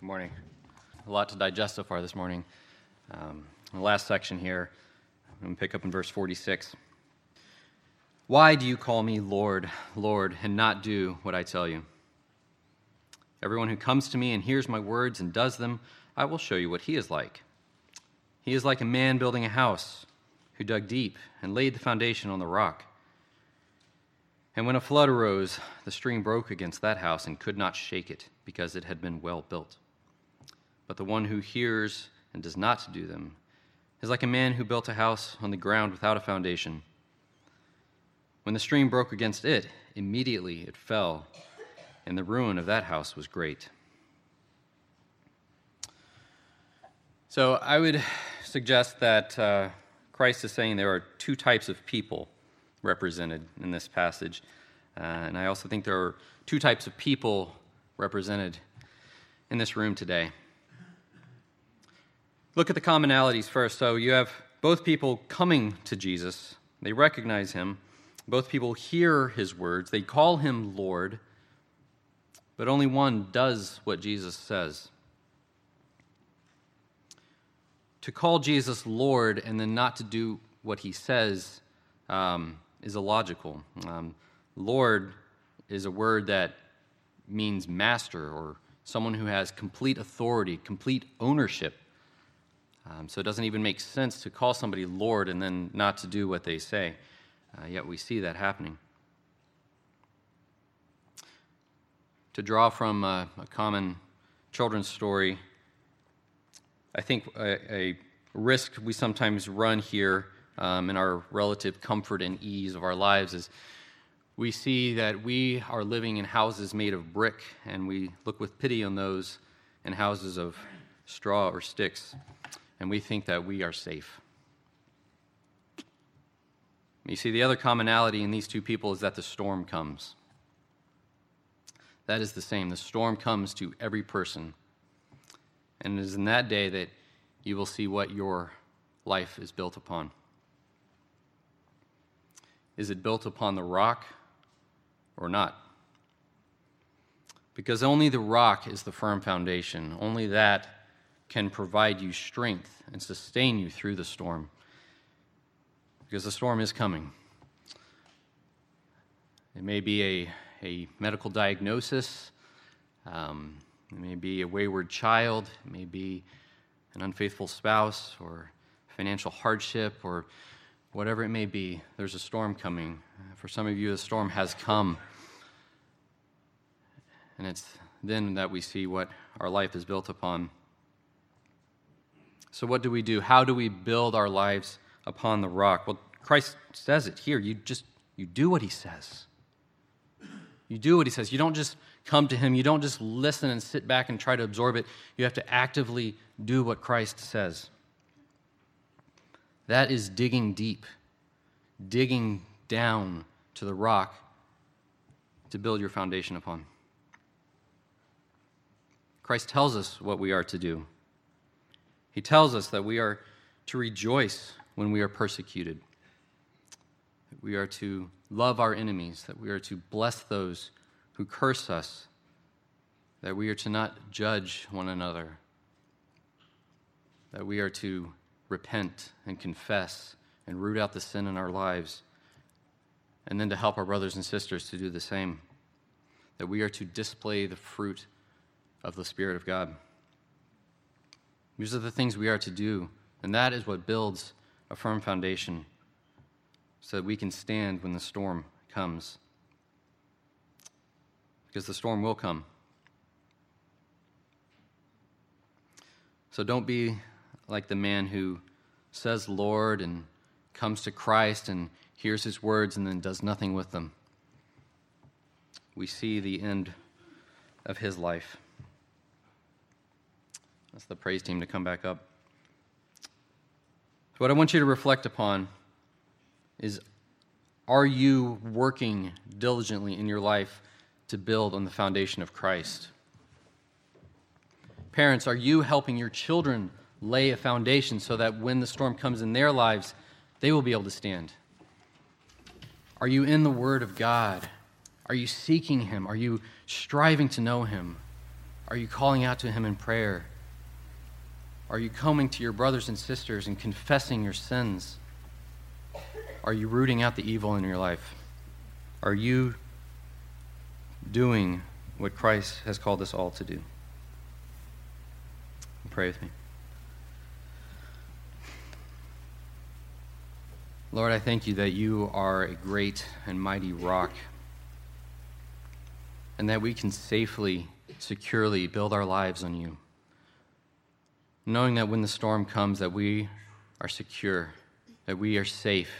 Good morning. A lot to digest so far this morning. Um, the last section here, I'm going to pick up in verse 46. Why do you call me Lord, Lord, and not do what I tell you? Everyone who comes to me and hears my words and does them, I will show you what he is like. He is like a man building a house who dug deep and laid the foundation on the rock. And when a flood arose, the stream broke against that house and could not shake it, because it had been well built. But the one who hears and does not do them is like a man who built a house on the ground without a foundation. When the stream broke against it, immediately it fell, and the ruin of that house was great. So I would suggest that uh, Christ is saying there are two types of people represented in this passage. Uh, and I also think there are two types of people represented in this room today. Look at the commonalities first. So you have both people coming to Jesus, they recognize him. Both people hear his words, they call him Lord, but only one does what Jesus says. To call Jesus Lord and then not to do what he says um, is illogical. Um, Lord is a word that means master or someone who has complete authority, complete ownership um, so it doesn't even make sense to call somebody Lord and then not to do what they say. Uh, yet we see that happening. To draw from a, a common children's story, I think a, a, risk we sometimes run here um, in our relative comfort and ease of our lives is we see that we are living in houses made of brick, and we look with pity on those in houses of straw or sticks and we think that we are safe. You see, the other commonality in these two people is that the storm comes. That is the same. The storm comes to every person. And it is in that day that you will see what your life is built upon. Is it built upon the rock or not? Because only the rock is the firm foundation. Only that can provide you strength and sustain you through the storm. Because the storm is coming. It may be a, a medical diagnosis, um, it may be a wayward child, it may be an unfaithful spouse, or financial hardship, or whatever it may be. There's a storm coming. For some of you, the storm has come. And it's then that we see what our life is built upon. So, what do we do? How do we build our lives upon the rock? Well, Christ says it here. You just you do what he says. You do what he says. You don't just come to him. You don't just listen and sit back and try to absorb it. You have to actively do what Christ says. That is digging deep, digging down to the rock to build your foundation upon. Christ tells us what we are to do. He tells us that we are to rejoice when we are persecuted, that we are to love our enemies, that we are to bless those who curse us, that we are to not judge one another, that we are to repent and confess and root out the sin in our lives, and then to help our brothers and sisters to do the same, that we are to display the fruit of the Spirit of God. These are the things we are to do, and that is what builds a firm foundation so that we can stand when the storm comes. Because the storm will come. So don't be like the man who says Lord and comes to Christ and hears his words and then does nothing with them. We see the end of his life. That's the praise team to come back up. What I want you to reflect upon is are you working diligently in your life to build on the foundation of Christ? Parents, are you helping your children lay a foundation so that when the storm comes in their lives, they will be able to stand? Are you in the Word of God? Are you seeking Him? Are you striving to know Him? Are you calling out to Him in prayer? Are you coming to your brothers and sisters and confessing your sins? Are you rooting out the evil in your life? Are you doing what Christ has called us all to do? Pray with me. Lord, I thank you that you are a great and mighty rock, and that we can safely, securely build our lives on you, knowing that when the storm comes that we are secure, that we are safe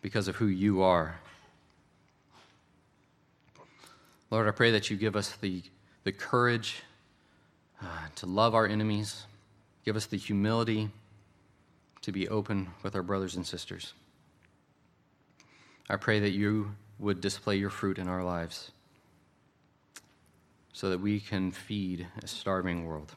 because of who you are. Lord, I pray that you give us the, the courage uh, to love our enemies, give us the humility to be open with our brothers and sisters. I pray that you would display your fruit in our lives so that we can feed a starving world.